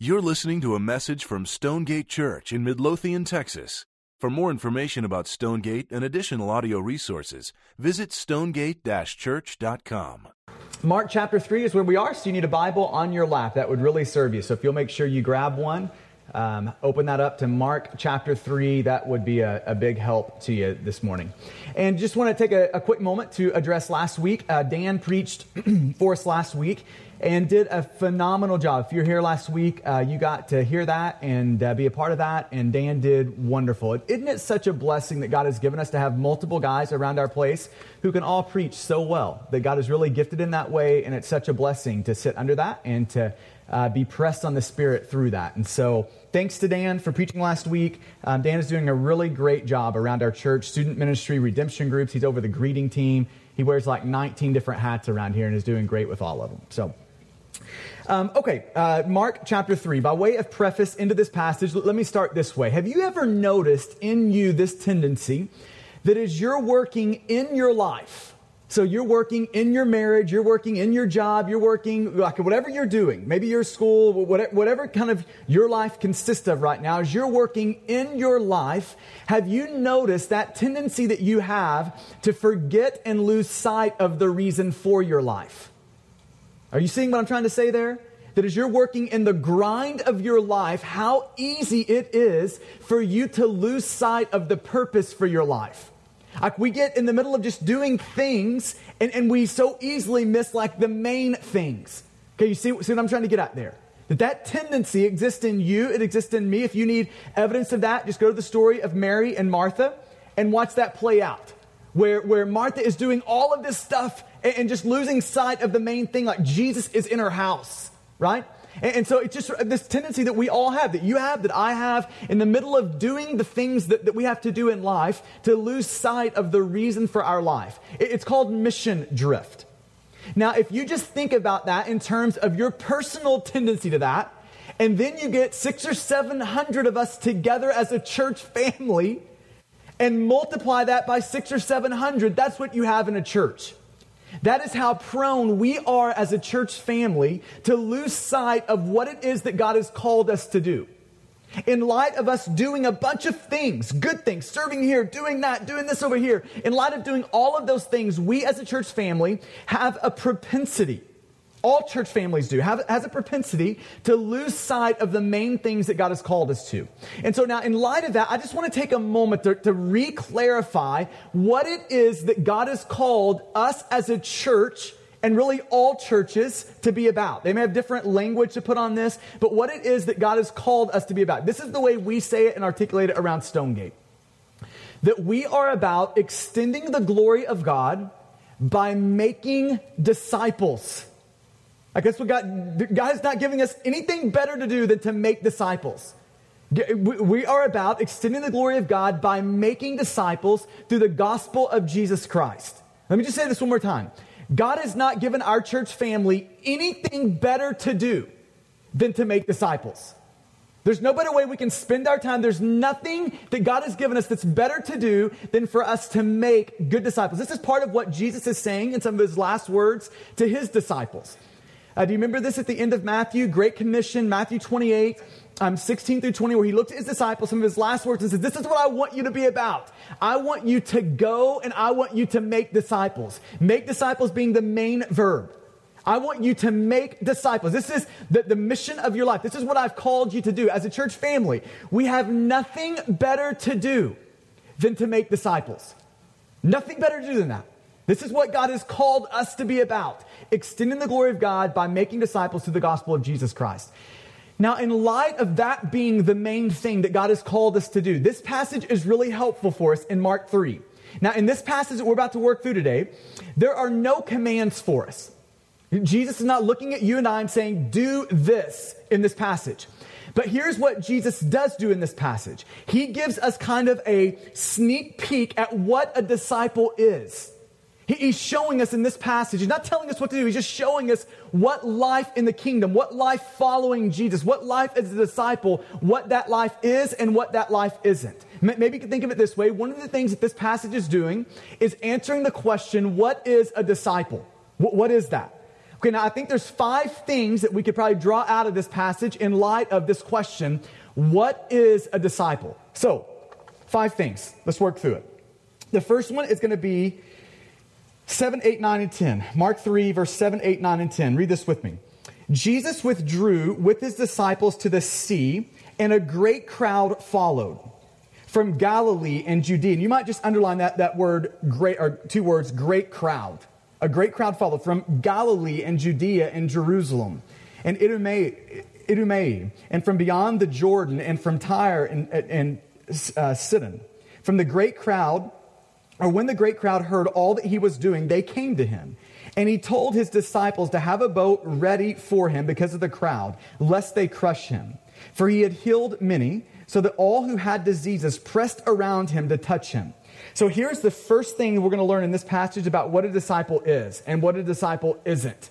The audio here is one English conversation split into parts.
You're listening to a message from Stonegate Church in Midlothian, Texas. For more information about Stonegate and additional audio resources, visit stonegate church.com. Mark chapter 3 is where we are, so you need a Bible on your lap. That would really serve you. So if you'll make sure you grab one, um, open that up to Mark chapter 3. That would be a, a big help to you this morning. And just want to take a, a quick moment to address last week. Uh, Dan preached for us last week and did a phenomenal job. If you're here last week, uh, you got to hear that and uh, be a part of that, and Dan did wonderful. Isn't it such a blessing that God has given us to have multiple guys around our place who can all preach so well? That God is really gifted in that way, and it's such a blessing to sit under that and to uh, be pressed on the Spirit through that. And so, thanks to Dan for preaching last week. Um, Dan is doing a really great job around our church, student ministry, redemption groups. He's over the greeting team. He wears like 19 different hats around here and is doing great with all of them. So, um, okay, uh, Mark chapter 3. By way of preface into this passage, let me start this way. Have you ever noticed in you this tendency that as you're working in your life, so you're working in your marriage, you're working in your job, you're working, like whatever you're doing, maybe your school, whatever, whatever kind of your life consists of right now, as you're working in your life, have you noticed that tendency that you have to forget and lose sight of the reason for your life? Are you seeing what I'm trying to say there? That as you're working in the grind of your life, how easy it is for you to lose sight of the purpose for your life. Like we get in the middle of just doing things and, and we so easily miss like the main things. Okay, you see, see what I'm trying to get at there? That that tendency exists in you, it exists in me. If you need evidence of that, just go to the story of Mary and Martha and watch that play out. Where, where Martha is doing all of this stuff and, and just losing sight of the main thing, like Jesus is in her house, right? And, and, so it's just this tendency that we all have, that you have, that I have, in the middle of doing the things that, that we have to do in life, to lose sight of the reason for our life. It, it's called mission drift. Now, if you just think about that in terms of your personal tendency to that, and then you get six or seven hundred of us together as a church family, and multiply that by six or seven hundred, that's what you have in a church. That is how prone we are as a church family to lose sight of what it is that God has called us to do. In light of us doing a bunch of things, good things, serving here, doing that, doing this over here, in light of doing all of those things, we as a church family have a propensity all church families do, have, has a propensity to lose sight of the main things that God has called us to. And so now, in light of that, I just want to take a moment to, to re clarify what it is that God has called us as a church and really all churches to be about. They may have different language to put on this, but what it is that God has called us to be about. This is the way we say it and articulate it around Stonegate. That we are about extending the glory of God by making disciples. I guess what God, God is not giving us anything better to do than to make disciples. We are about extending the glory of God by making disciples through the gospel of Jesus Christ. Let me just say this one more time. God has not given our church family anything better to do than to make disciples. There's no better way we can spend our time. There's nothing that God has given us that's better to do than for us to make good disciples. This is part of what Jesus is saying in some of his last words to his disciples. Uh, do you remember this at the end of Matthew? Great Commission, Matthew 28, um, 16 through 20, where he looked at his disciples, some of his last words, and said, This is what I want you to be about. I want you to go and I want you to make disciples. Make disciples being the main verb. I want you to make disciples. This is the, the mission of your life. This is what I've called you to do. As a church family, we have nothing better to do than to make disciples. Nothing better to do than that. This is what God has called us to be about extending the glory of God by making disciples through the gospel of Jesus Christ. Now, in light of that being the main thing that God has called us to do, this passage is really helpful for us in Mark 3. Now, in this passage that we're about to work through today, there are no commands for us. Jesus is not looking at you and I and saying, do this in this passage. But here's what Jesus does do in this passage. He gives us kind of a sneak peek at what a disciple is. He's showing us in this passage, he's not telling us what to do, he's just showing us what life in the kingdom, what life following Jesus, what life as a disciple, what that life is and what that life isn't. Maybe you can think of it this way. One of the things that this passage is doing is answering the question, what is a disciple? What is that? Okay, now I think there's five things that we could probably draw out of this passage in light of this question what is a disciple? So, five things. Let's work through it. The first one is going to be 7, 8, 9, and 10. Mark 3, verse 7, 8, 9, and 10. Read this with me. Jesus withdrew with his disciples to the sea, and a great crowd followed from Galilee and Judea. And you might just underline that, that word, great, or two words, great crowd. A great crowd followed from Galilee and Judea and Jerusalem and Idumea, and from beyond the Jordan and from Tyre and, and uh, Sidon. From the great crowd, or when the great crowd heard all that he was doing, they came to him. And he told his disciples to have a boat ready for him because of the crowd, lest they crush him. For he had healed many, so that all who had diseases pressed around him to touch him. So here's the first thing we're going to learn in this passage about what a disciple is and what a disciple isn't.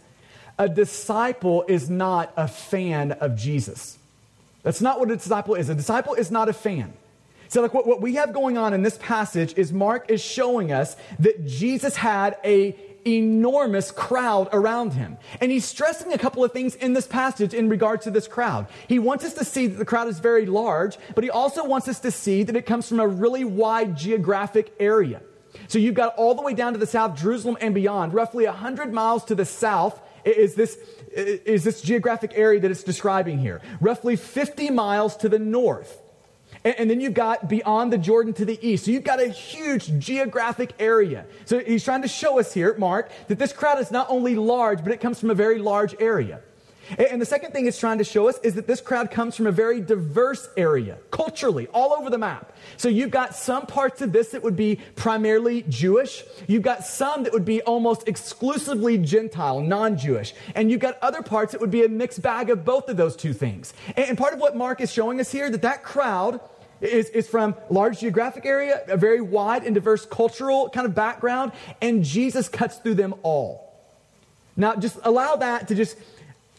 A disciple is not a fan of Jesus. That's not what a disciple is. A disciple is not a fan. So, like what, what we have going on in this passage is Mark is showing us that Jesus had a enormous crowd around him. And he's stressing a couple of things in this passage in regard to this crowd. He wants us to see that the crowd is very large, but he also wants us to see that it comes from a really wide geographic area. So you've got all the way down to the south, Jerusalem and beyond, roughly 100 miles to the south is this, is this geographic area that it's describing here. Roughly 50 miles to the north and, then you've got beyond the Jordan to the east. So you've got a huge geographic area. So he's trying to show us here, Mark, that this crowd is not only large, but it comes from a very large area. And the second thing it's trying to show us is that this crowd comes from a very diverse area, culturally, all over the map. So you've got some parts of this that would be primarily Jewish. You've got some that would be almost exclusively Gentile, non Jewish. And you've got other parts that would be a mixed bag of both of those two things. And part of what Mark is showing us here, that that crowd is, is from large geographic area, a very wide and diverse cultural kind of background, and Jesus cuts through them all. Now, just allow that to just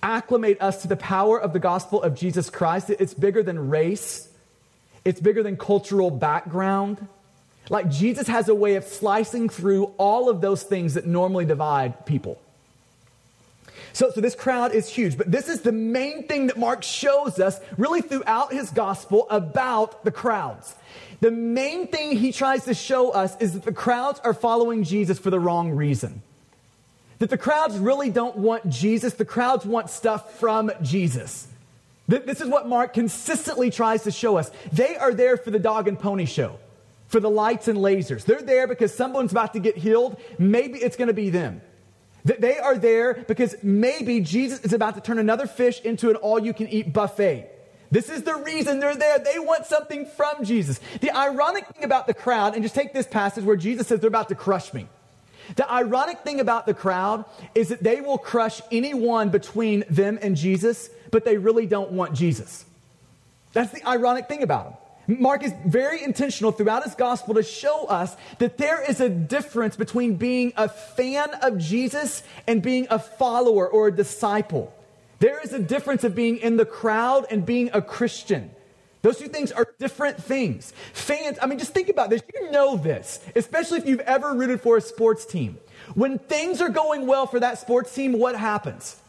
acclimate us to the power of the gospel of Jesus Christ. It's bigger than race, it's bigger than cultural background. Like Jesus has a way of slicing through all of those things that normally divide people. So, so this crowd is huge, but this is the main thing that Mark shows us really throughout his gospel about the crowds. The main thing he tries to show us is that the crowds are following Jesus for the wrong reason. That the crowds really don't want Jesus, the crowds want stuff from Jesus. This is what Mark consistently tries to show us. They are there for the dog and pony show, for the lights and lasers. They're there because someone's about to get healed. Maybe it's going to be them. They are there because maybe Jesus is about to turn another fish into an all you can eat buffet. This is the reason they're there. They want something from Jesus. The ironic thing about the crowd, and just take this passage where Jesus says they're about to crush me. The ironic thing about the crowd is that they will crush anyone between them and Jesus, but they really don't want Jesus. That's the ironic thing about them. Mark is very intentional throughout his gospel to show us that there is a difference between being a fan of Jesus and being a follower or a disciple. There is a difference of being in the crowd and being a Christian. Those two things are different things. Fans, I mean, just think about this. You know this, especially if you've ever rooted for a sports team. When things are going well for that sports team, what happens?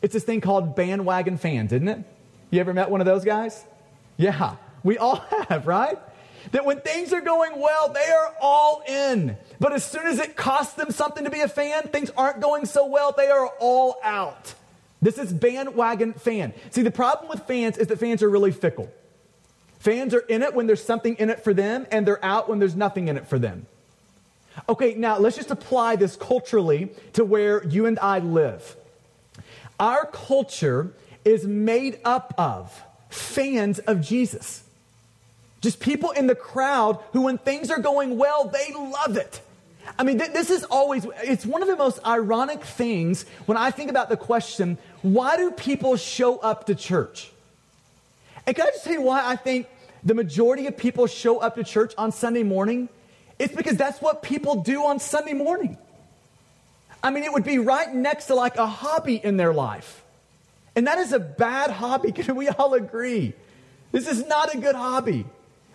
It's this thing called bandwagon fans, isn't it? You ever met one of those guys? Yeah. We all have, right? That when things are going well, they are all in. But as soon as it costs them something to be a fan, things aren't going so well, they are all out. This is bandwagon fan. See, the problem with fans is that fans are really fickle. Fans are in it when there's something in it for them, and they're out when there's nothing in it for them. Okay, now let's just apply this culturally to where you and I live. Our culture is made up of fans of Jesus. Just people in the crowd who, when things are going well, they love it. I mean, th- this is always, it's one of the most ironic things when I think about the question why do people show up to church? And can I just tell you why I think the majority of people show up to church on Sunday morning? It's because that's what people do on Sunday morning. I mean, it would be right next to like a hobby in their life. And that is a bad hobby. Can we all agree? This is not a good hobby.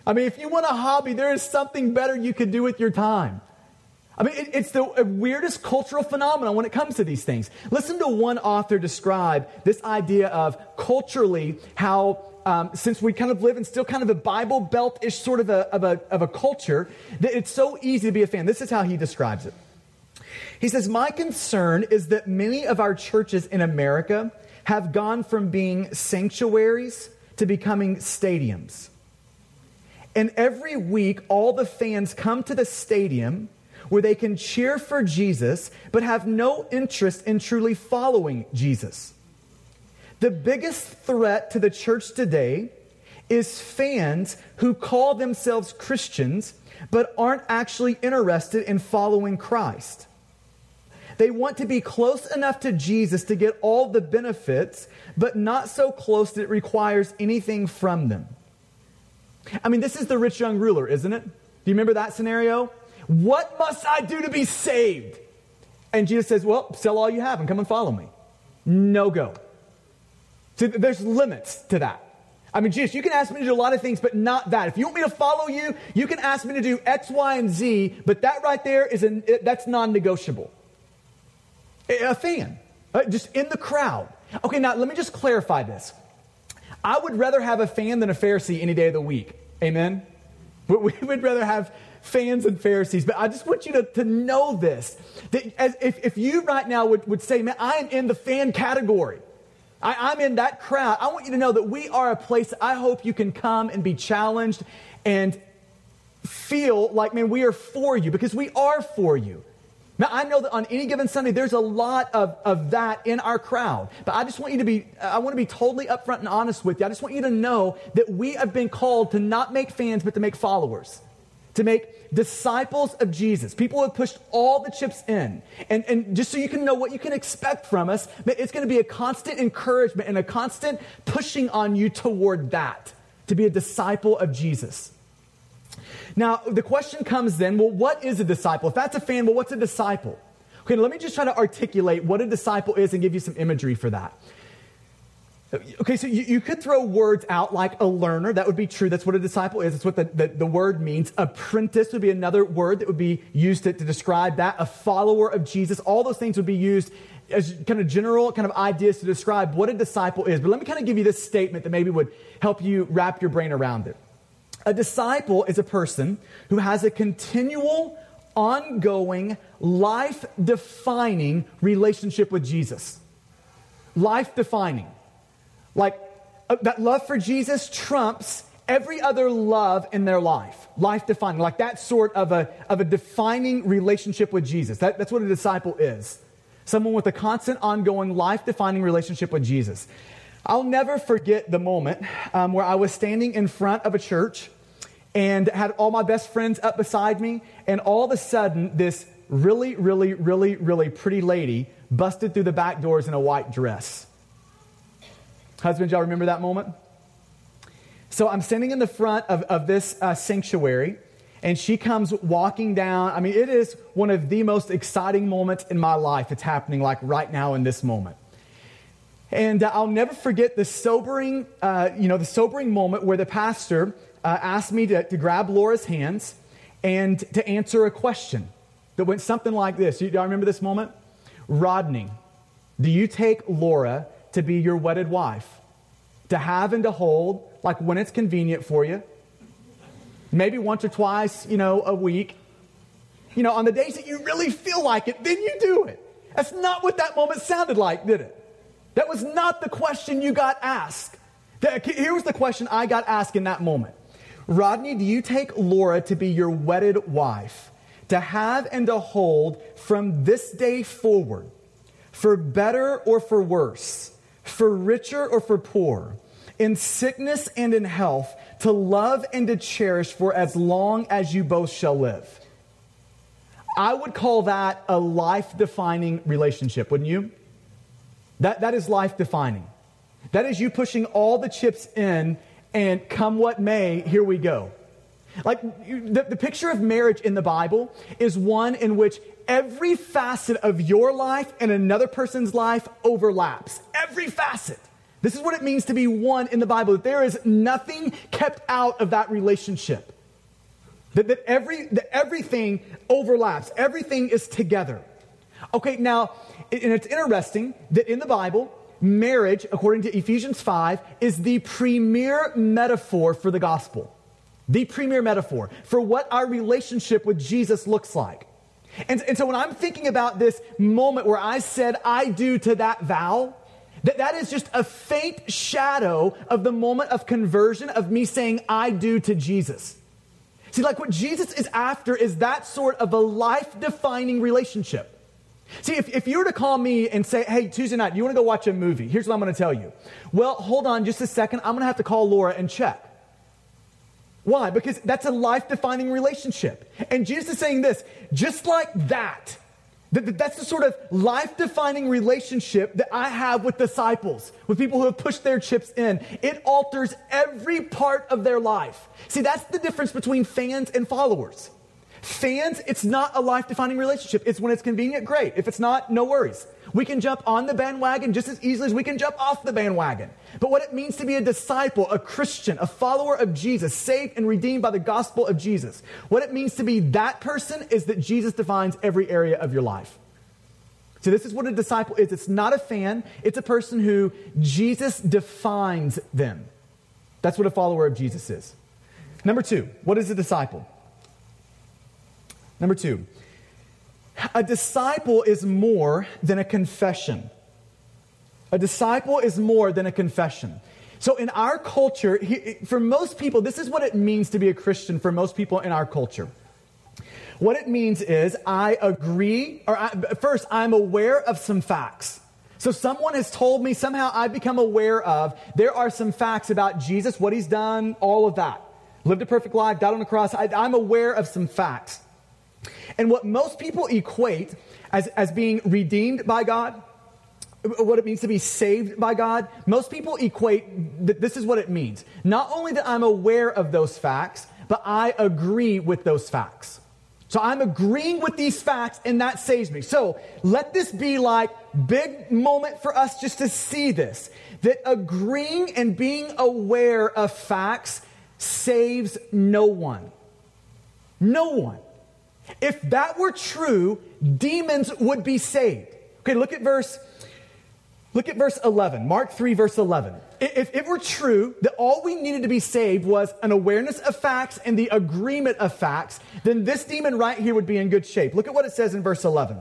I mean, if you want a hobby, there is something better you could do with your time. I mean, it, it's the weirdest cultural phenomenon when it comes to these things. Listen to one author describe this idea of culturally how, um, since we kind of live in still kind of a Bible belt ish sort of a, of, a, of a culture, that it's so easy to be a fan. This is how he describes it. He says, My concern is that many of our churches in America have gone from being sanctuaries to becoming stadiums. And every week, all the fans come to the stadium where they can cheer for Jesus but have no interest in truly following Jesus. The biggest threat to the church today is fans who call themselves Christians but aren't actually interested in following Christ. They want to be close enough to Jesus to get all the benefits, but not so close that it requires anything from them. I mean, this is the rich young ruler, isn't it? Do you remember that scenario? What must I do to be saved? And Jesus says, Well, sell all you have and come and follow me. No go. So there's limits to that. I mean, Jesus, you can ask me to do a lot of things, but not that. If you want me to follow you, you can ask me to do X, Y, and Z, but that right there is an, that's non-negotiable. A fan, uh, just in the crowd. Okay, now let me just clarify this. I would rather have a fan than a Pharisee any day of the week. Amen. We would rather have fans and Pharisees, but I just want you to, to know this. That as, if, if you right now would, would say, man, I am in the fan category, I, I'm in that crowd, I want you to know that we are a place I hope you can come and be challenged and feel like, man, we are for you because we are for you. Now, I know that on any given Sunday, there's a lot of, of that in our crowd. But I just want you to be, I want to be totally upfront and honest with you. I just want you to know that we have been called to not make fans, but to make followers to make disciples of Jesus. People have pushed all the chips in. And, and just so you can know what you can expect from us, it's going to be a constant encouragement and a constant pushing on you toward that, to be a disciple of Jesus. Now, the question comes then well, what is a disciple? If that's a fan, well, what's a disciple? Okay, let me just try to articulate what a disciple is and give you some imagery for that. Okay, so you, you, could throw words out like a learner. That would be true. That's what a disciple is. That's what the, the, the word means. Apprentice would be another word that would be used to, to describe that. A follower of Jesus. All those things would be used as kind of general kind of ideas to describe what a disciple is. But let me kind of give you this statement that maybe would help you wrap your brain around it. A disciple is a person who has a continual, ongoing, life defining relationship with Jesus. Life defining. Like, uh, that love for Jesus trumps every other love in their life, life defining, like that sort of a, of a defining relationship with Jesus. That, that's what a disciple is. Someone with a constant, ongoing, life defining relationship with Jesus. I'll never forget the moment um, where I was standing in front of a church and had all my best friends up beside me, and all of a sudden, this really, really, really, really pretty lady busted through the back doors in a white dress. Husbands, y'all remember that moment? So I'm standing in the front of, of this uh, sanctuary, and she comes walking down. I mean, it is one of the most exciting moments in my life. It's happening like right now in this moment. And uh, I'll never forget the sobering, uh, you know, the sobering moment where the pastor uh, asked me to, to grab Laura's hands and to answer a question that went something like this. Do y'all remember this moment? Rodney, do you take Laura to be your wedded wife, to have and to hold, like when it's convenient for you, maybe once or twice, you know, a week. You know, on the days that you really feel like it, then you do it. That's not what that moment sounded like, did it? That was not the question you got asked. Here was the question I got asked in that moment Rodney, do you take Laura to be your wedded wife, to have and to hold from this day forward, for better or for worse? for richer or for poor, in sickness and in health, to love and to cherish for as long as you both shall live. I would call that a life defining relationship, wouldn't you? That, that is life defining. That is you pushing all the chips in, and come what may, here we go. Like the, the picture of marriage in the Bible is one in which every facet of your life and another person's life overlaps. Every facet. This is what it means to be one in the Bible, that there is nothing kept out of that relationship. That, that, every, that everything overlaps, everything is together. Okay, now, and it's interesting that in the Bible, marriage, according to Ephesians 5, is the premier metaphor for the gospel. The premier metaphor for what our relationship with Jesus looks like. And, and so when I'm thinking about this moment where I said I do to that vow, that, that is just a faint shadow of the moment of conversion of me saying I do to Jesus. See, like what Jesus is after is that sort of a life defining relationship. See, if, if you were to call me and say, hey, Tuesday night, you want to go watch a movie? Here's what I'm going to tell you. Well, hold on just a second. I'm going to have to call Laura and check. Why? Because that's a life defining relationship. And Jesus is saying this just like that, that's the sort of life defining relationship that I have with disciples, with people who have pushed their chips in. It alters every part of their life. See, that's the difference between fans and followers. Fans, it's not a life defining relationship. It's when it's convenient, great. If it's not, no worries. We can jump on the bandwagon just as easily as we can jump off the bandwagon. But what it means to be a disciple, a Christian, a follower of Jesus, saved and redeemed by the gospel of Jesus, what it means to be that person is that Jesus defines every area of your life. So, this is what a disciple is it's not a fan, it's a person who Jesus defines them. That's what a follower of Jesus is. Number two, what is a disciple? Number two, a disciple is more than a confession. A disciple is more than a confession. So, in our culture, for most people, this is what it means to be a Christian for most people in our culture. What it means is I agree, or I, first, I'm aware of some facts. So, someone has told me, somehow I've become aware of, there are some facts about Jesus, what he's done, all of that. Lived a perfect life, died on the cross. I, I'm aware of some facts. And what most people equate as, as being redeemed by God, what it means to be saved by God, most people equate that this is what it means. Not only that I'm aware of those facts, but I agree with those facts. So I'm agreeing with these facts and that saves me. So let this be like big moment for us just to see this. That agreeing and being aware of facts saves no one. No one. If that were true, demons would be saved. Okay, look at verse look at verse 11. Mark 3 verse 11. If it were true that all we needed to be saved was an awareness of facts and the agreement of facts, then this demon right here would be in good shape. Look at what it says in verse 11.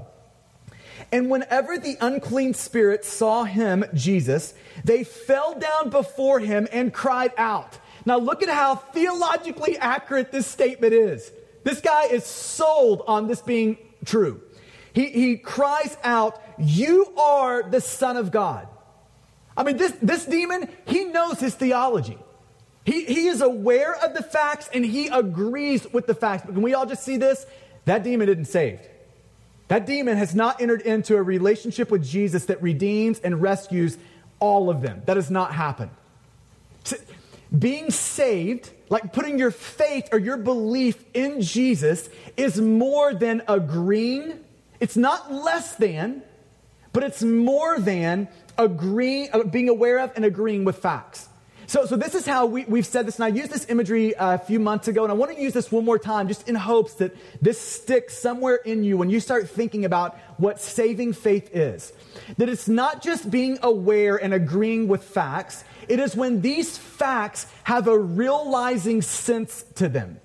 And whenever the unclean spirits saw him, Jesus, they fell down before him and cried out. Now look at how theologically accurate this statement is. This guy is sold on this being true. He, he cries out, You are the Son of God. I mean, this, this demon, he knows his theology. He, he is aware of the facts and he agrees with the facts. But can we all just see this? That demon isn't saved. That demon has not entered into a relationship with Jesus that redeems and rescues all of them. That has not happened. Being saved like putting your faith or your belief in Jesus is more than agreeing. It's not less than, but it's more than agreeing, uh, being aware of and agreeing with facts. So, so this is how we, we've said this, and I used this imagery uh, a few months ago, and I want to use this one more time just in hopes that this sticks somewhere in you when you start thinking about what saving faith is. That it's not just being aware and agreeing with facts, it is when these facts have a realizing sense to them.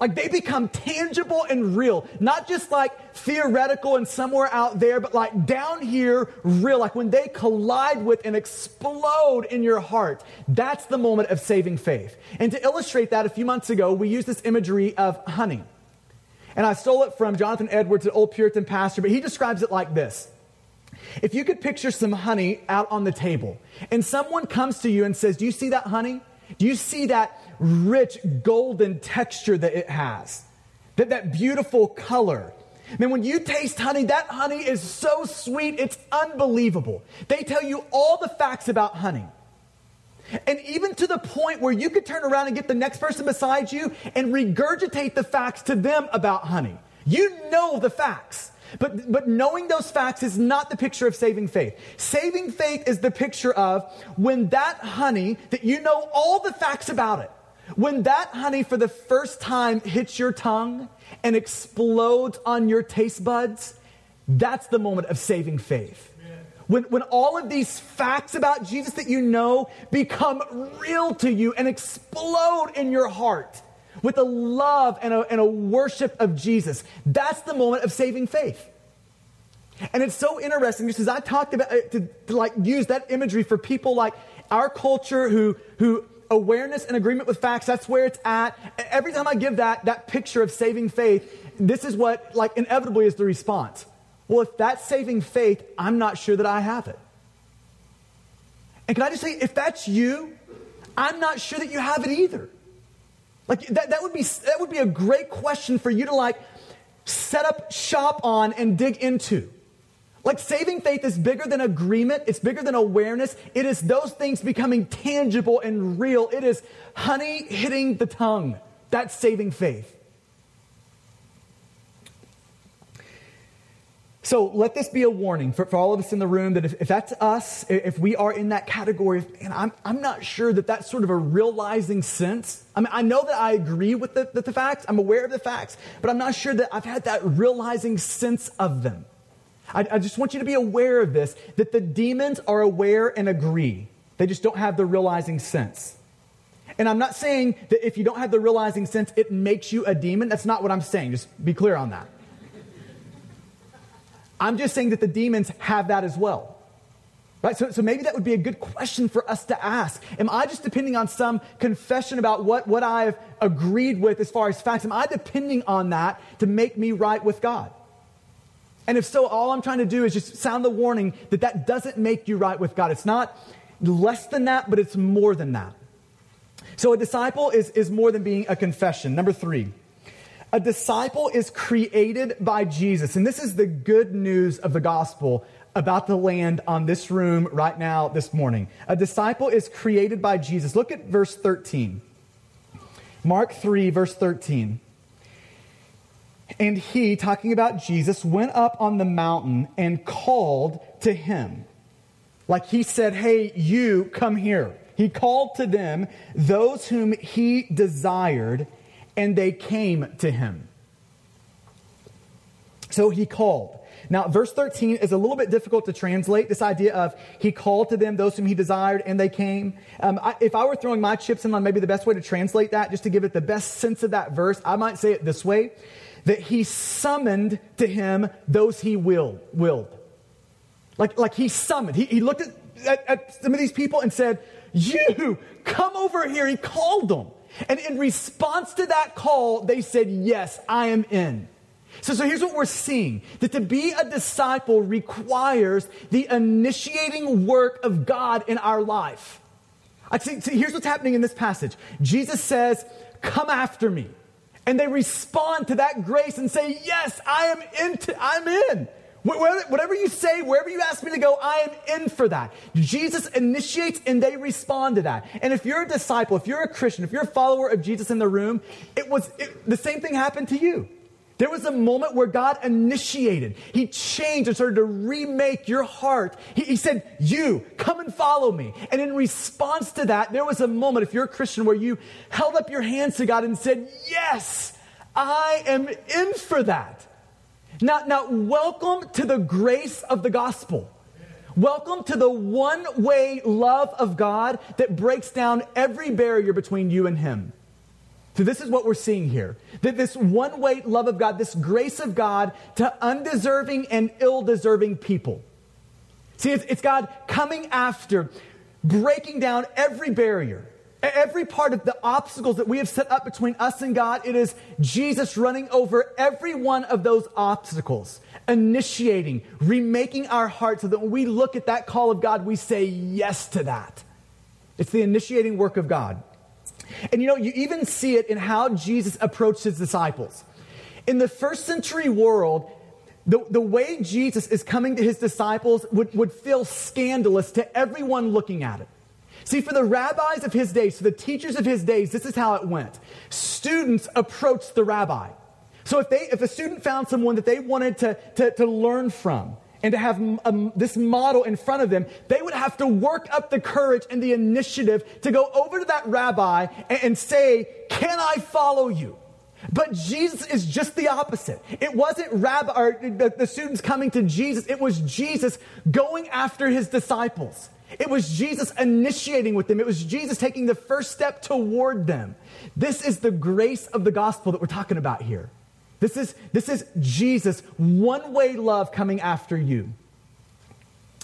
Like they become tangible and real, not just like theoretical and somewhere out there, but like down here, real. Like when they collide with and explode in your heart, that's the moment of saving faith. And to illustrate that, a few months ago, we used this imagery of honey. And I stole it from Jonathan Edwards, an old Puritan pastor, but he describes it like this if you could picture some honey out on the table, and someone comes to you and says, Do you see that honey? Do you see that rich golden texture that it has? That, that beautiful color? Man, when you taste honey, that honey is so sweet, it's unbelievable. They tell you all the facts about honey. And even to the point where you could turn around and get the next person beside you and regurgitate the facts to them about honey. You know the facts. But, but knowing those facts is not the picture of saving faith. Saving faith is the picture of when that honey, that you know all the facts about it, When that honey for the first time hits your tongue and explodes on your taste buds, that's the moment of saving faith. When, when all of these facts about Jesus that you know become real to you and explode in your heart with a love and a, and a worship of Jesus, that's the moment of saving faith. And it's so interesting as I talked about uh, to, to like use that imagery for people like our culture who who awareness and agreement with facts that's where it's at. Every time i give that that picture of saving faith this is what like inevitably is the response. Well if that's saving faith i'm not sure that i have it. And can i just say if that's you i'm not sure that you have it either like that, that would be that would be a great question for you to like set up shop on and dig into like saving faith is bigger than agreement, it's bigger than awareness. It is those things becoming tangible and real. It is honey hitting the tongue. That's saving faith. So let this be a warning for, for all of us in the room that if, if that's us, if we are in that category, and I'm, I'm not sure that that's sort of a realizing sense. I mean, I know that I agree with the, the, the facts, I'm aware of the facts, but I'm not sure that I've had that realizing sense of them. I, I just want you to be aware of this that the demons are aware and agree. They just don't have the realizing sense. And I'm not saying that if you don't have the realizing sense, it makes you a demon. That's not what I'm saying. Just be clear on that. I'm just saying that the demons have that as well. Right? So, so maybe that would be a good question for us to ask. Am I just depending on some confession about what, what I've agreed with as far as facts? Am I depending on that to make me right with God? And if so, all I'm trying to do is just sound the warning that that doesn't make you right with God. It's not less than that, but it's more than that. So a disciple is, is more than being a confession. Number three, a disciple is created by Jesus. And this is the good news of the gospel about to land on this room right now, this morning. A disciple is created by Jesus. Look at verse 13. Mark 3, verse 13. And he, talking about Jesus, went up on the mountain and called to him. Like he said, Hey, you come here. He called to them those whom he desired, and they came to him. So he called. Now, verse 13 is a little bit difficult to translate this idea of he called to them those whom he desired and they came. Um, I, if I were throwing my chips in on maybe the best way to translate that, just to give it the best sense of that verse, I might say it this way that he summoned to him those he willed. willed. Like, like he summoned. He, he looked at, at, at some of these people and said, You, come over here. He called them. And in response to that call, they said, Yes, I am in. So, so here's what we're seeing that to be a disciple requires the initiating work of God in our life. I see, see, here's what's happening in this passage Jesus says, Come after me and they respond to that grace and say, Yes, I am into, I'm in. Whatever you say, wherever you ask me to go, I am in for that. Jesus initiates and they respond to that. And if you're a disciple, if you're a Christian, if you're a follower of Jesus in the room, it was it, the same thing happened to you. There was a moment where God initiated. He changed and started to remake your heart. He, he, said, You, come and follow me. And in response to that, there was a moment, if you're a Christian, where you held up your hands to God and said, Yes, I am in for that. Now, now welcome to the grace of the gospel. Welcome to the one way love of God that breaks down every barrier between you and Him. So, this is what we're seeing here that this one way love of God, this grace of God to undeserving and ill deserving people. See, it's, it's God coming after, breaking down every barrier, every part of the obstacles that we have set up between us and God. It is Jesus running over every one of those obstacles, initiating, remaking our hearts so that when we look at that call of God, we say yes to that. It's the initiating work of God. And you know, you even see it in how Jesus approached his disciples. In the first century world, the, the way Jesus is coming to his disciples would, would feel scandalous to everyone looking at it. See, for the rabbis of his days, for the teachers of his days, this is how it went. Students approached the rabbi. So if, they, if a student found someone that they wanted to, to, to learn from, and to have this model in front of them, they would have to work up the courage and the initiative to go over to that rabbi and, and say, Can I follow you? But Jesus is just the opposite. It wasn't rabbi or the, the students coming to Jesus, it was Jesus going after his disciples. It was Jesus initiating with them. It was Jesus taking the first step toward them. This is the grace of the gospel that we're talking about here. This is, this is Jesus' one way love coming after you.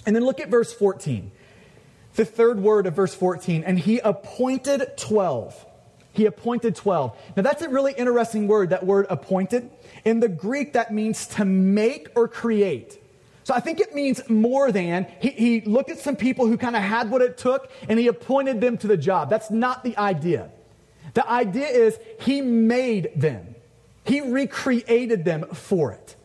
And then look at verse 14. The third word of verse 14. And he appointed 12. He appointed 12. Now that's a really interesting word, that word appointed. In the Greek, that means to make or create. So I think it means more than he, he looked at some people who kind of had what it took and he appointed them to the job. That's not the idea. The idea is he made them. He recreated them for it.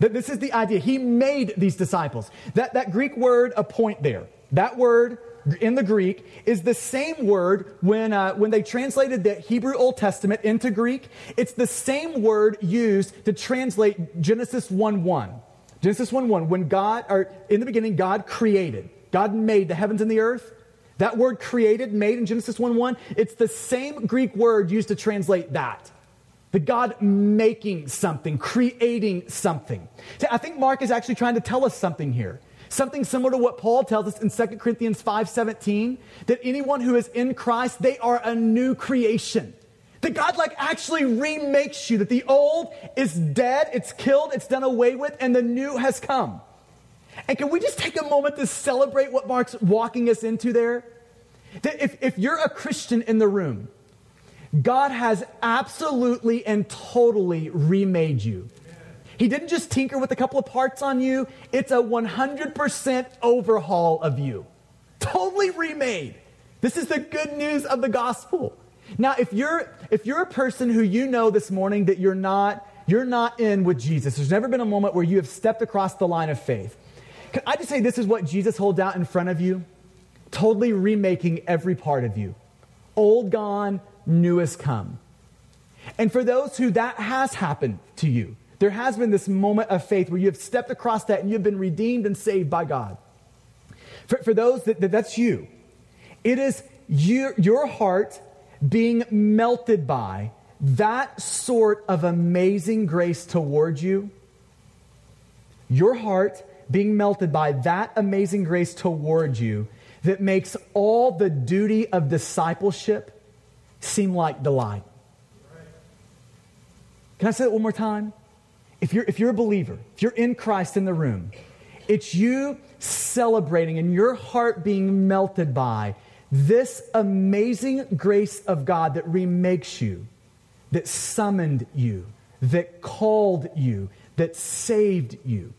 That this is the idea. He made these disciples. That, that Greek word, appoint there, that word in the Greek is the same word when, uh, when they translated the Hebrew Old Testament into Greek. It's the same word used to translate Genesis 1 1. Genesis 1 1, when God, or in the beginning, God created, God made the heavens and the earth. That word created, made in Genesis 1 1, it's the same Greek word used to translate that. The God making something, creating something. See, I think Mark is actually trying to tell us something here. Something similar to what Paul tells us in 2 Corinthians 5:17, that anyone who is in Christ, they are a new creation. That God like actually remakes you, that the old is dead, it's killed, it's done away with, and the new has come. And can we just take a moment to celebrate what Mark's walking us into there? That if, if you're a Christian in the room, God has absolutely and totally remade you. He didn't just tinker with a couple of parts on you, it's a 100% overhaul of you. Totally remade. This is the good news of the gospel. Now, if you're if you're a person who you know this morning that you're not you're not in with Jesus, there's never been a moment where you have stepped across the line of faith. Can I just say this is what Jesus holds out in front of you? Totally remaking every part of you. Old gone, new has come. And for those who that has happened to you, there has been this moment of faith where you have stepped across that and you've been redeemed and saved by God. For, for those that, that that's you, it is your, your heart being melted by that sort of amazing grace toward you. Your heart being melted by that amazing grace toward you that makes all the duty of discipleship seem like delight. Can I say that one more time? If you're, if you're a believer, if you're in Christ in the room, it's you celebrating and your heart being melted by this amazing grace of God that remakes you, that summoned you, that called you, that saved you.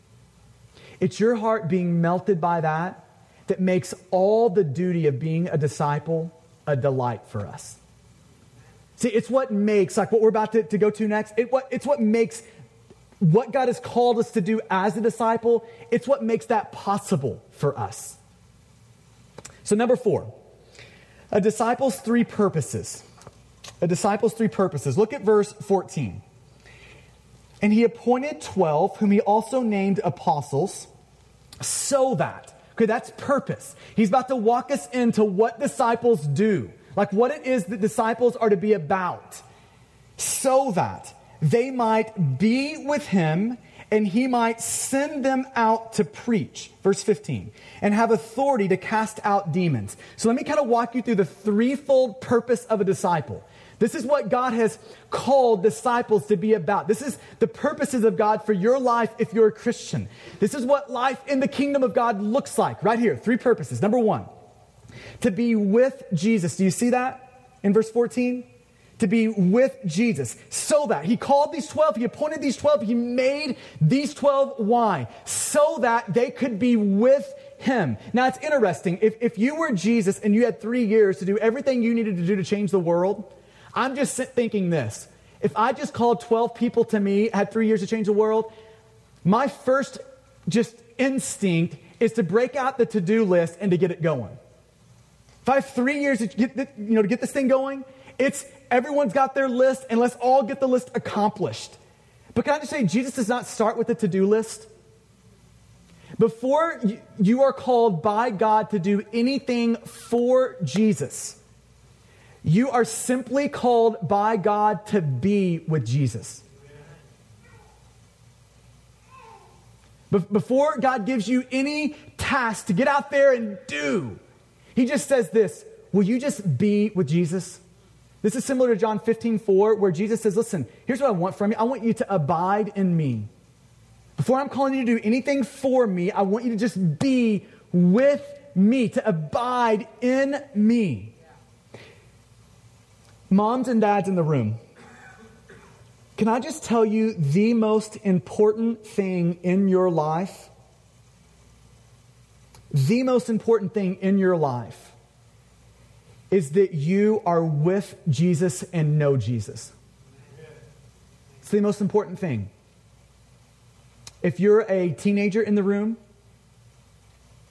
It's your heart being melted by that that makes all the duty of being a disciple a delight for us. See, it's what makes, like what we're about to, to go to next, it, what, it's what makes what God has called us to do as a disciple, it's what makes that possible for us. So, number four, a disciple's three purposes. A disciple's three purposes. Look at verse 14. And he appointed 12, whom he also named apostles, so that, okay, that's purpose. He's about to walk us into what disciples do like what it is that disciples are to be about, so that they might be with him and he might send them out to preach. Verse 15, and have authority to cast out demons. So let me kind of walk you through the threefold purpose of a disciple. This is what God has called disciples to be about. This is the purposes of God for your life if you're a Christian. This is what life in the kingdom of God looks like right here. Three purposes. Number one, to be with Jesus. Do you see that in verse 14? To be with Jesus. So that he called these 12, he appointed these 12, he made these 12 why? So that they could be with him. Now it's interesting. If, if you were Jesus and you had three years to do everything you needed to do to change the world, I'm just thinking this. If I just called 12 people to me, had three years to change the world, my first just instinct is to break out the to do list and to get it going. If I have three years to get, you know, to get this thing going, it's everyone's got their list and let's all get the list accomplished. But can I just say, Jesus does not start with a to do list. Before you are called by God to do anything for Jesus, you are simply called by God to be with Jesus. Before God gives you any task to get out there and do, He just says this Will you just be with Jesus? This is similar to John 15, 4, where Jesus says, Listen, here's what I want from you. I want you to abide in me. Before I'm calling you to do anything for me, I want you to just be with me, to abide in me. Moms and dads in the room, can I just tell you the most important thing in your life? The most important thing in your life is that you are with Jesus and know Jesus. It's the most important thing. If you're a teenager in the room,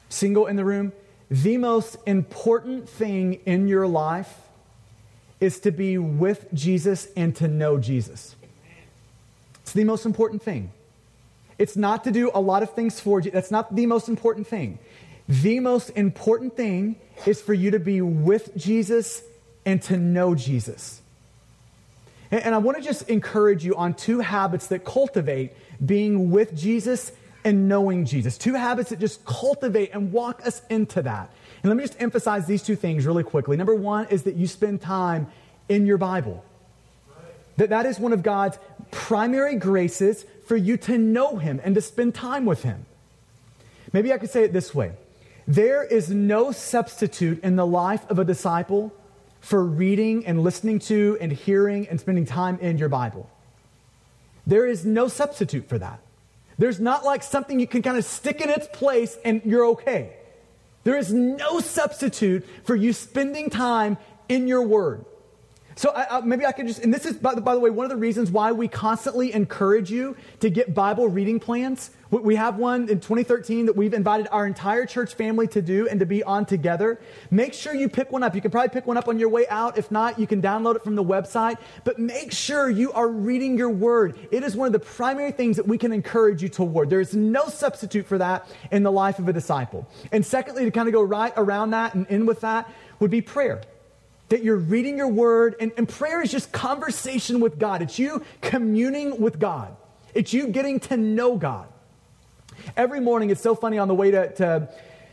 single in the room, the most important thing in your life is to be with Jesus and to know Jesus. It's the most important thing. It's not to do a lot of things for you. That's not the most important thing. The most important thing is for you to be with Jesus and to know Jesus. And, and I want to just encourage you on two habits that cultivate being with Jesus and knowing Jesus. Two habits that just cultivate and walk us into that. And let me just emphasize these two things really quickly. Number one is that you spend time in your Bible. That that is one of God's primary graces for you to know him and to spend time with him. Maybe I could say it this way. There is no substitute in the life of a disciple for reading and listening to and hearing and spending time in your Bible. There is no substitute for that. There's not like something you can kind of stick in its place and you're okay. There is no substitute for you spending time in your word. So I, I, maybe I could just, and this is, by the, by the, way, one of the reasons why we constantly encourage you to get Bible reading plans. We have one in 2013 that we've invited our entire church family to do and to be on together. Make sure you pick one up. You can probably pick one up on your way out. If not, you can download it from the website. But make sure you are reading your word. It is one of the primary things that we can encourage you toward. There is no substitute for that in the life of a disciple. And secondly, to kind of go right around that and in with that would be prayer that you're reading your word, and, and prayer is just conversation with God. It's you communing with God, it's you getting to know God. Every morning, it's so funny on the way to, to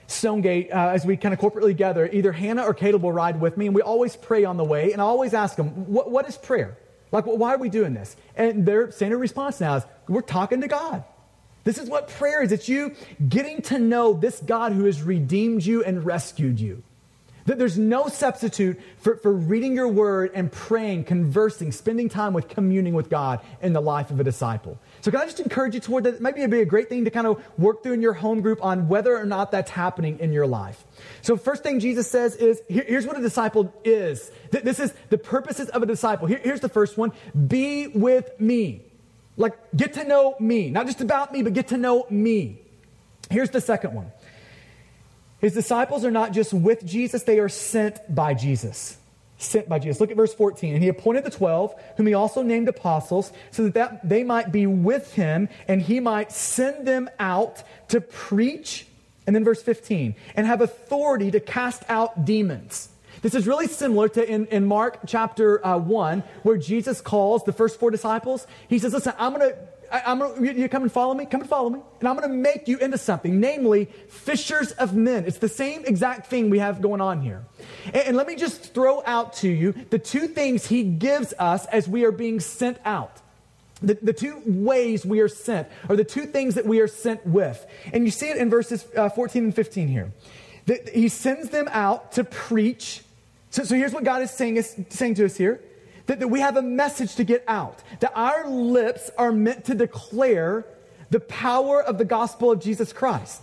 Stonegate, uh, as we kind of corporately gather, either Hannah or Caleb will ride with me, and we always pray on the way. And I always ask them, what, what is prayer? Like, why are we doing this? And their standard response now is, we're talking to God. This is what prayer is. It's you getting to know this God who has redeemed you and rescued you. That there's no substitute for, for reading your word and praying, conversing, spending time with communing with God in the life of a disciple. So, can I just encourage you toward that? Maybe it'd be a great thing to kind of work through in your home group on whether or not that's happening in your life. So, first thing Jesus says is here, here's what a disciple is. This is the purposes of a disciple. Here, here's the first one be with me. Like, get to know me. Not just about me, but get to know me. Here's the second one his disciples are not just with Jesus, they are sent by Jesus. Sent by Jesus. Look at verse 14. And he appointed the 12, whom he also named apostles, so that, that they might be with him and he might send them out to preach. And then verse 15, and have authority to cast out demons. This is really similar to in, in Mark chapter uh, 1, where Jesus calls the first four disciples. He says, Listen, I'm going to I, am you, you come and follow me? Come and follow me. And I'm going to make you into something, namely fishers of men. It's the same exact thing we have going on here. And, and let me just throw out to you the two things he gives us as we are being sent out. The, the two ways we are sent, are the two things that we are sent with. And you see it in verses uh, 14 and 15 here. That he sends them out to preach. So, so here's what God is saying, is saying to us here that, that we have a message to get out, that our lips are meant to declare the power of the gospel of Jesus Christ.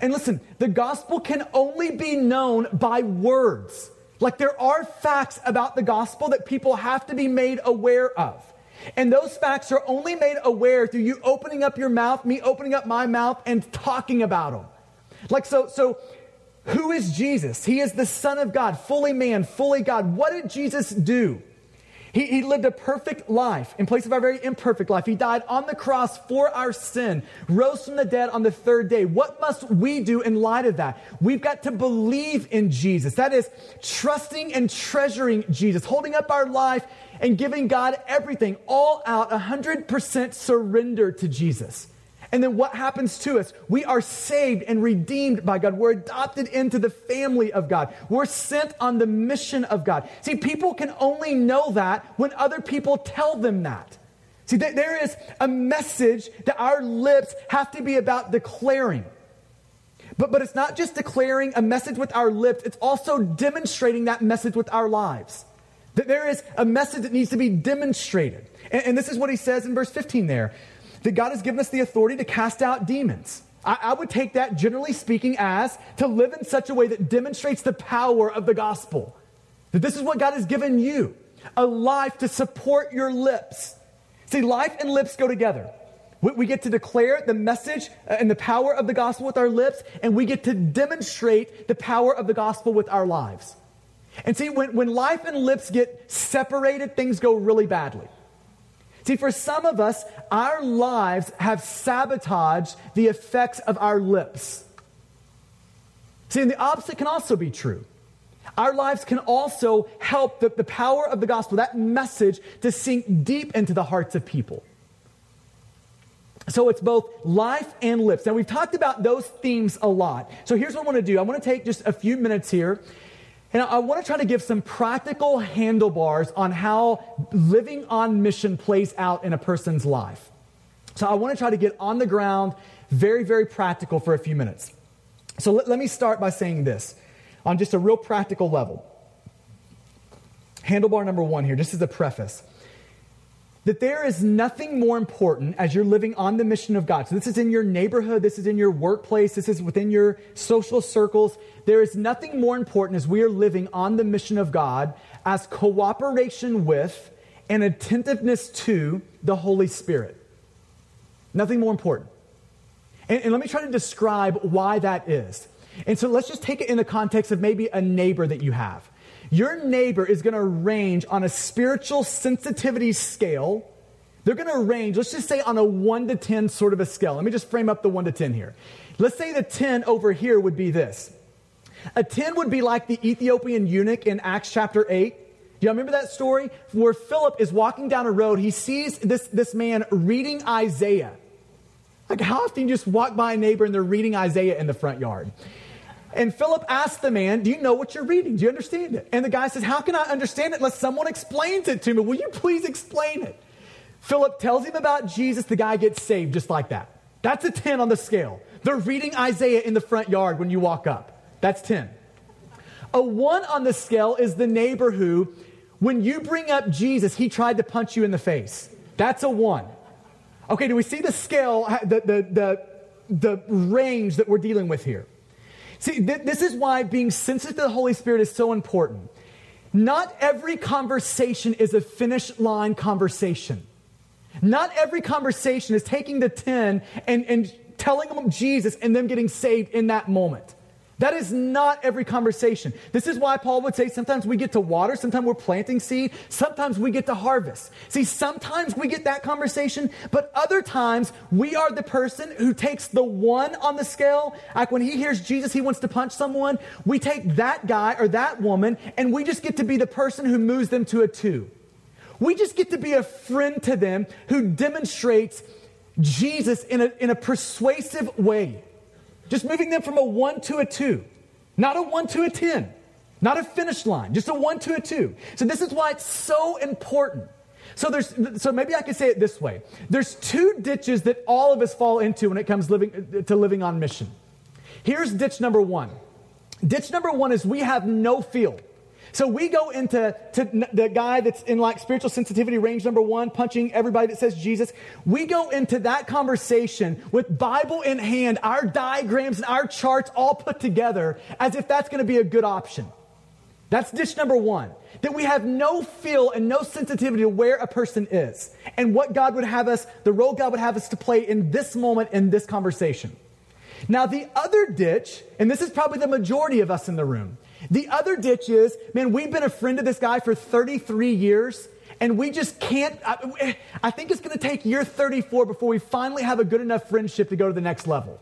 And listen, the gospel can only be known by words. Like there are facts about the gospel that people have to be made aware of. And those facts are only made aware through you opening up your mouth, me opening up my mouth, and talking about them. Like, so, so who is Jesus? He is the Son of God, fully man, fully God. What did Jesus do? He, he lived a perfect life in place of our very imperfect life. He died on the cross for our sin, rose from the dead on the third day. What must we do in light of that? We've got to believe in Jesus. That is trusting and treasuring Jesus, holding up our life and giving God everything, all out, 100% surrender to Jesus. And then what happens to us? We are saved and redeemed by God. We're adopted into the family of God. We're sent on the mission of God. See, people can only know that when other people tell them that. See, there is a message that our lips have to be about declaring. But, but it's not just declaring a message with our lips, it's also demonstrating that message with our lives. That there is a message that needs to be demonstrated. And, and this is what he says in verse 15 there that God has given us the authority to cast out demons. I, I would take that, generally speaking, as to live in such a way that demonstrates the power of the gospel. That this is what God has given you a life to support your lips. See, life and lips go together. We, get to declare the message uh, and the power of the gospel with our lips, and we get to demonstrate the power of the gospel with our lives. And see, when, when life and lips get separated, things go really badly. See, for some of us, our lives have sabotaged the effects of our lips. See, and the opposite can also be true. Our lives can also help the, the power of the gospel, that message, to sink deep into the hearts of people. So it's both life and lips. Now, we've talked about those themes a lot. So here's what I want to do I want to take just a few minutes here and I want to try to give some practical handlebars on how living on mission plays out in a person's life. So I want to try to get on the ground, very, very practical for a few minutes. So let, let me start by saying this on just a real practical level. Handlebar number one here, just as a preface that there is nothing more important as you're living on the mission of God. So, this is in your neighborhood, this is in your workplace, this is within your social circles. There is nothing more important as we are living on the mission of God as cooperation with and attentiveness to the Holy Spirit. Nothing more important. And, and let me try to describe why that is. And so, let's just take it in the context of maybe a neighbor that you have. Your neighbor is going to range on a spiritual sensitivity scale. They're going to range, let's just say on a 1 to 10 sort of a scale. Let me just frame up the 1 to 10 here. Let's say the 10 over here would be this. A 10 would be like the Ethiopian eunuch in Acts chapter 8. Do y'all remember that story? Where Philip is walking down a road, he sees this, this man reading Isaiah. Like, how often you just walk by a neighbor and they're reading Isaiah in the front yard? And Philip asked the man, Do you know what you're reading? Do you understand it? And the guy says, How can I understand it unless someone explains it to me? Will you please explain it? Philip tells him about Jesus. The guy gets saved just like that. That's a 10 on the scale. They're reading Isaiah in the front yard when you walk up. That's 10. A 1 on the scale is the neighbor who, when you bring up Jesus, he tried to punch you in the face. That's a 1. Okay, do we see the scale, the, the, the, the range that we're dealing with here? See, th- this is why being sensitive to the Holy Spirit is so important. Not every conversation is a finish line conversation. Not every conversation is taking the 10 and, and telling them Jesus and them getting saved in that moment. That is not every conversation. This is why Paul would say sometimes we get to water, sometimes we're planting seed, sometimes we get to harvest. See, sometimes we get that conversation, but other times we are the person who takes the one on the scale. Like when he hears Jesus, he wants to punch someone, we take that guy or that woman and we just get to be the person who moves them to a two. We just get to be a friend to them who demonstrates Jesus in a, in a persuasive way. Just moving them from a one to a two, not a one to a 10, not a finish line, just a one to a two. So this is why it's so important. So there's so maybe I could say it this way. There's two ditches that all of us fall into when it comes living to living on mission. Here's ditch number 1. Ditch number 1 is we have no feel. So we go into the guy that's in like spiritual sensitivity range number one, punching everybody that says Jesus. We go into that conversation with Bible in hand, our diagrams and our charts all put together as if that's going to be a good option. That's ditch number one. That we have no feel and no sensitivity to where a person is and what God would have us, the role God would have us to play in this moment in this conversation. Now, the other ditch, and this is probably the majority of us in the room, the other ditch is, man, we've been a friend of this guy for 33 years, and we just can't. I, I think it's going to take year 34 before we finally have a good enough friendship to go to the next level.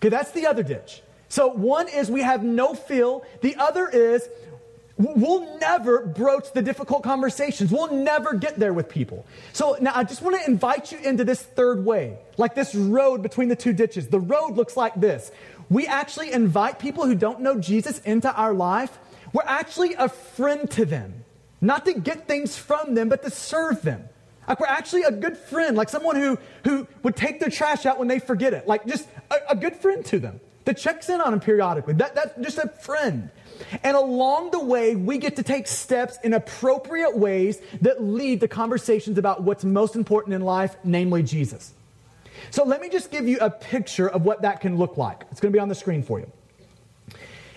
Okay, that's the other ditch. So one is we have no feel. The other is we'll never broach the difficult conversations. We'll never get there with people. So now I just want to invite you into this third way, like this road between the two ditches. The road looks like this. We actually invite people who don't know Jesus into our life. We're actually a friend to them, not to get things from them, but to serve them. Like we're actually a good friend, like someone who, who would take their trash out when they forget it, like just a, a good friend to them that checks in on them periodically. That, that's just a friend. And along the way, we get to take steps in appropriate ways that lead to conversations about what's most important in life, namely Jesus. So let me just give you a picture of what that can look like. It's going to be on the screen for you.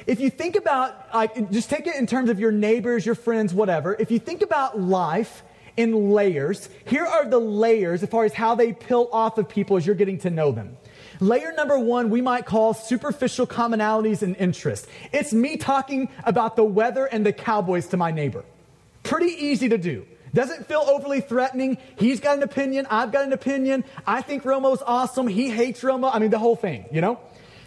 If you think about, like, just take it in terms of your neighbors, your friends, whatever. If you think about life in layers, here are the layers as far as how they peel off of people as you're getting to know them. Layer number one, we might call superficial commonalities and interests. It's me talking about the weather and the Cowboys to my neighbor. Pretty easy to do. Doesn't feel overly threatening. He's got an opinion. I've got an opinion. I think Romo's awesome. He hates Romo. I mean, the whole thing, you know?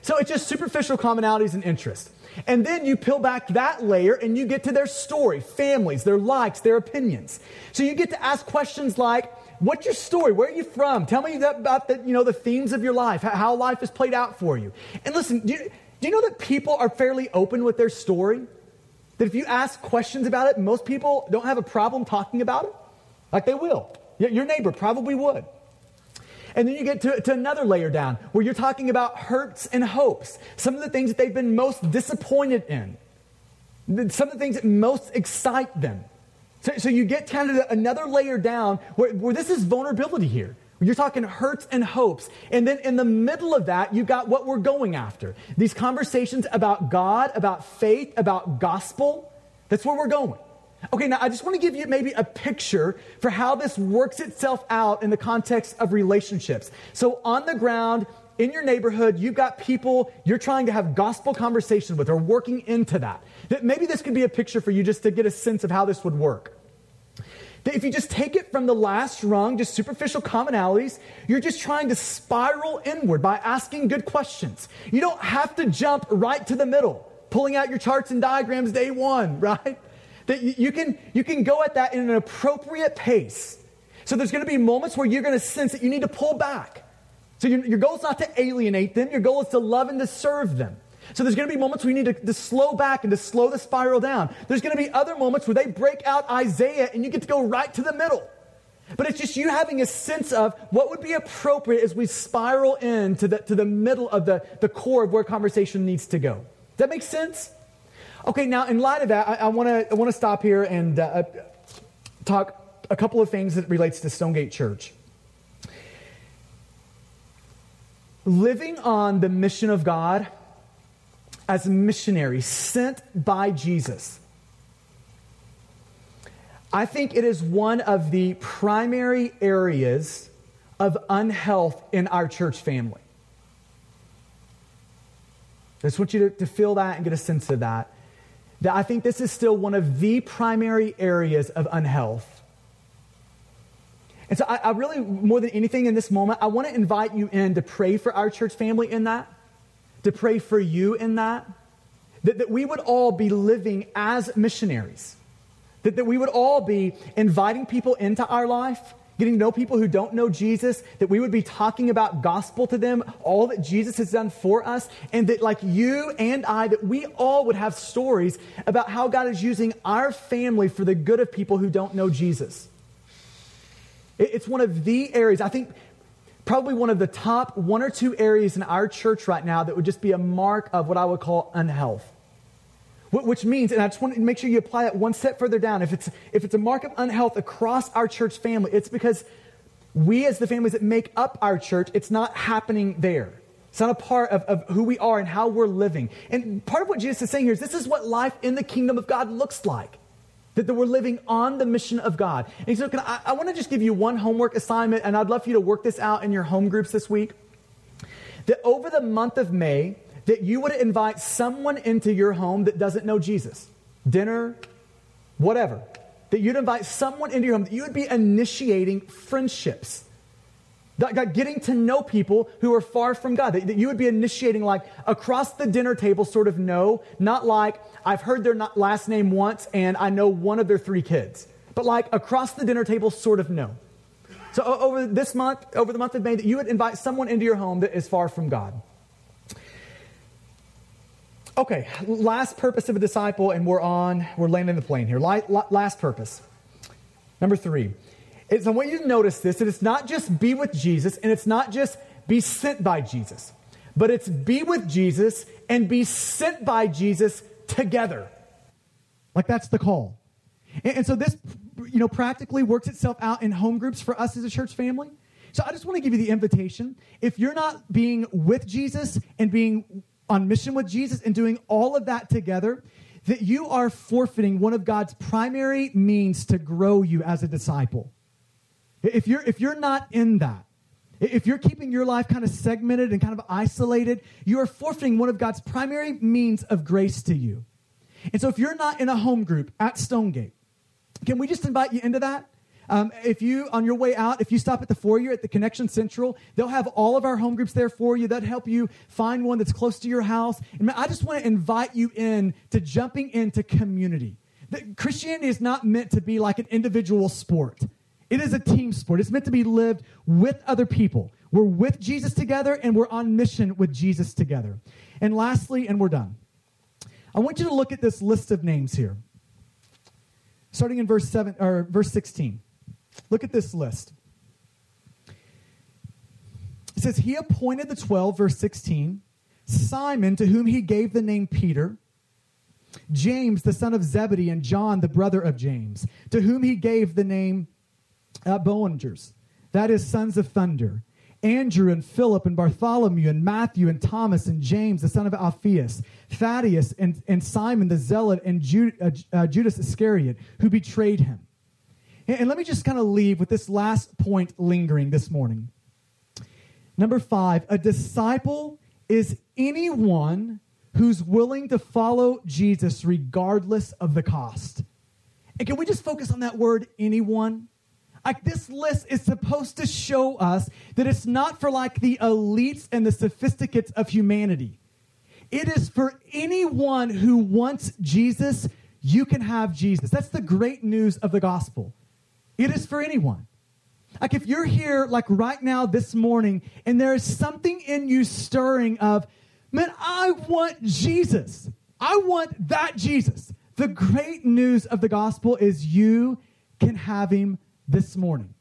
So it's just superficial commonalities and interest. And then you peel back that layer and you get to their story, families, their likes, their opinions. So you get to ask questions like, What's your story? Where are you from? Tell me about the, you know, the themes of your life, how life has played out for you. And listen, do you, do you know that people are fairly open with their story? That if you ask questions about it, most people don't have a problem talking about it? Like they will. Your neighbor probably would. And then you get to, to, another layer down where you're talking about hurts and hopes, some of the things that they've been most disappointed in, some of the things that most excite them. So, so you get kind of another layer down where, where this is vulnerability here. You're talking hurts and hopes. And then in the middle of that, you got what we're going after. These conversations about God, about faith, about gospel. That's where we're going. Okay, now I just want to give you maybe a picture for how this works itself out in the context of relationships. So on the ground, in your neighborhood, you've got people you're trying to have gospel conversations with or working into that. That maybe this could be a picture for you just to get a sense of how this would work. That if you just take it from the last rung, just superficial commonalities, you're just trying to spiral inward by asking good questions. You don't have to jump right to the middle, pulling out your charts and diagrams day one, right? That you can, you can go at that in an appropriate pace. So there's going to be moments where you're going to sense that you need to pull back. So your, your goal is not to alienate them, your goal is to love and to serve them. So there's going to be moments where you need to, to, slow back and to slow the spiral down. There's going to be other moments where they break out Isaiah and you get to go right to the middle. But it's just you having a sense of what would be appropriate as we spiral into the, to the middle of the, the core of where conversation needs to go. Does that make sense? Okay, now in light of that, I, I want to stop here and uh, talk a couple of things that relates to Stonegate Church. living on the mission of God as missionaries sent by Jesus. I think it is one of the primary areas of unhealth in our church family. I just want you to, to feel that and get a sense of that. That I think this is still one of the primary areas of unhealth. And so I, I, really, more than anything in this moment, I want to invite you in to pray for our church family in that, to pray for you in that, that, that we would all be living as missionaries, that, that we would all be inviting people into our life, getting to know people who don't know Jesus, that we would be talking about gospel to them, all that Jesus has done for us, and that like you and I, that we all would have stories about how God is using our family for the good of people who don't know Jesus. It's one of the areas, I think, probably one of the top one or two areas in our church right now that would just be a mark of what I would call unhealth. Which means, and I just want to make sure you apply that one step further down. If it's, if it's a mark of unhealth across our church family, it's because we, as the families that make up our church, it's not happening there. It's not a part of, of who we are and how we're living. And part of what Jesus is saying here is this is what life in the kingdom of God looks like that, we're living on the mission of God. And so I, I want to just give you one homework assignment, and I'd love for you to work this out in your home groups this week. That over the month of May, that you would invite someone into your home that doesn't know Jesus. Dinner, whatever. that you'd invite someone into your home, that you would be initiating friendships. That, getting to know people who are far from God. That, that you would be initiating like across the dinner table sort of know, not like I've heard their last name once and I know one of their three kids, but like across the dinner table sort of know. So over this month, over the month of May, that you would invite someone into your home that is far from God. Okay, last purpose of a disciple, and we're on, we're landing the plane here. Last purpose. Number three. It's, I want you to notice this that it's not just be with Jesus, and it's not just be sent by Jesus, but it's be with Jesus and be sent by Jesus together. Like that's the call. And, and so this you know, practically works itself out in home groups for us as a church family. So I just want to give you the invitation. If you're not being with Jesus and being on mission with Jesus and doing all of that together, that you are forfeiting one of God's primary means to grow you as a disciple. If you're, if you're not in that, if you're keeping your life kind of segmented and kind of isolated, you are forfeiting one of God's primary means of grace to you. And so if you're not in a home group at Stonegate, can we just invite you into that? Um, if you, on your way out, if you stop at the foyer at the Connection Central, they'll have all of our home groups there for you. That help you find one that's close to your house. And I just want to invite you in to jumping into community. That Christianity is not meant to be like an individual sport. It is a team sport. It's meant to be lived with other people. We're with Jesus together and we're on mission with Jesus together. And lastly, and we're done. I want you to look at this list of names here starting in verse 7 or verse 16. Look at this list. It says, He appointed the 12, verse 16, Simon, to whom he gave the name Peter, James, the son of Zebedee, and John, the brother of James, to whom he gave the name uh, Boanerges, that is, sons of thunder. Andrew and Philip and Bartholomew and Matthew and Thomas and James, the son of Alphaeus, Thaddeus and, and Simon the Zealot and Jude, uh, uh, Judas Iscariot, who betrayed him. And, and let me just kind of leave with this last point lingering this morning. Number five, a disciple is anyone who's willing to follow Jesus regardless of the cost. And can we just focus on that word, anyone? Like this list is supposed to show us that it's not for like the elites and the sophisticates of humanity. It is for anyone who wants Jesus, you can have Jesus. That's the great news of the gospel. It is for anyone. Like if you're here like right now this morning and there is something in you stirring of, man, I want Jesus. I want that Jesus. The great news of the gospel is you can have him this morning.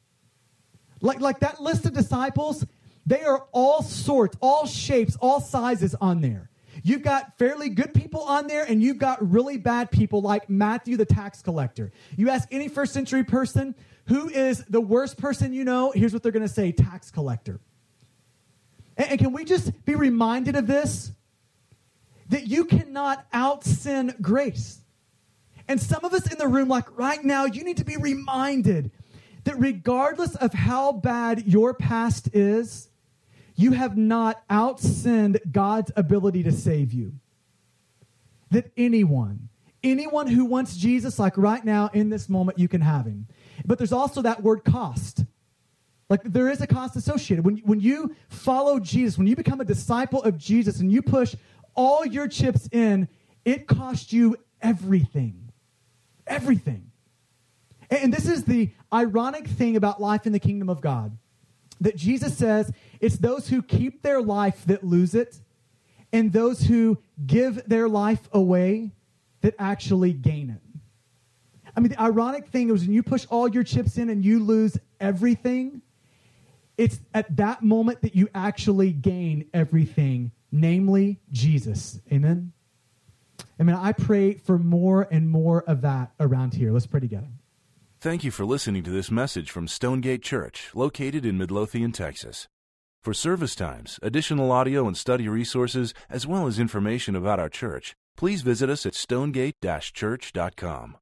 Like, like that list of disciples, they are all sorts, all shapes, all sizes on there. You've got fairly good people on there, and you've got really bad people like Matthew the tax collector. You ask any first century person, who is the worst person you know? Here's what they're going to say tax collector. And, and can we just be reminded of this? That you cannot out sin grace. And some of us in the room, like right now, you need to be reminded that regardless of how bad your past is, you have not outsinned God's ability to save you. That anyone, anyone who wants Jesus, like right now in this moment, you can have him. But there's also that word cost. Like there is a cost associated. When, when you follow Jesus, when you become a disciple of Jesus and you push all your chips in, it costs you everything. Everything. And this is the ironic thing about life in the kingdom of God that Jesus says it's those who keep their life that lose it, and those who give their life away that actually gain it. I mean, the ironic thing is when you push all your chips in and you lose everything, it's at that moment that you actually gain everything, namely Jesus. Amen? I mean, I pray for more and more of that around here. Let's pray together. Thank you for listening to this message from Stonegate Church, located in Midlothian, Texas. For service times, additional audio and study resources, as well as information about our church, please visit us at stonegate-church.com.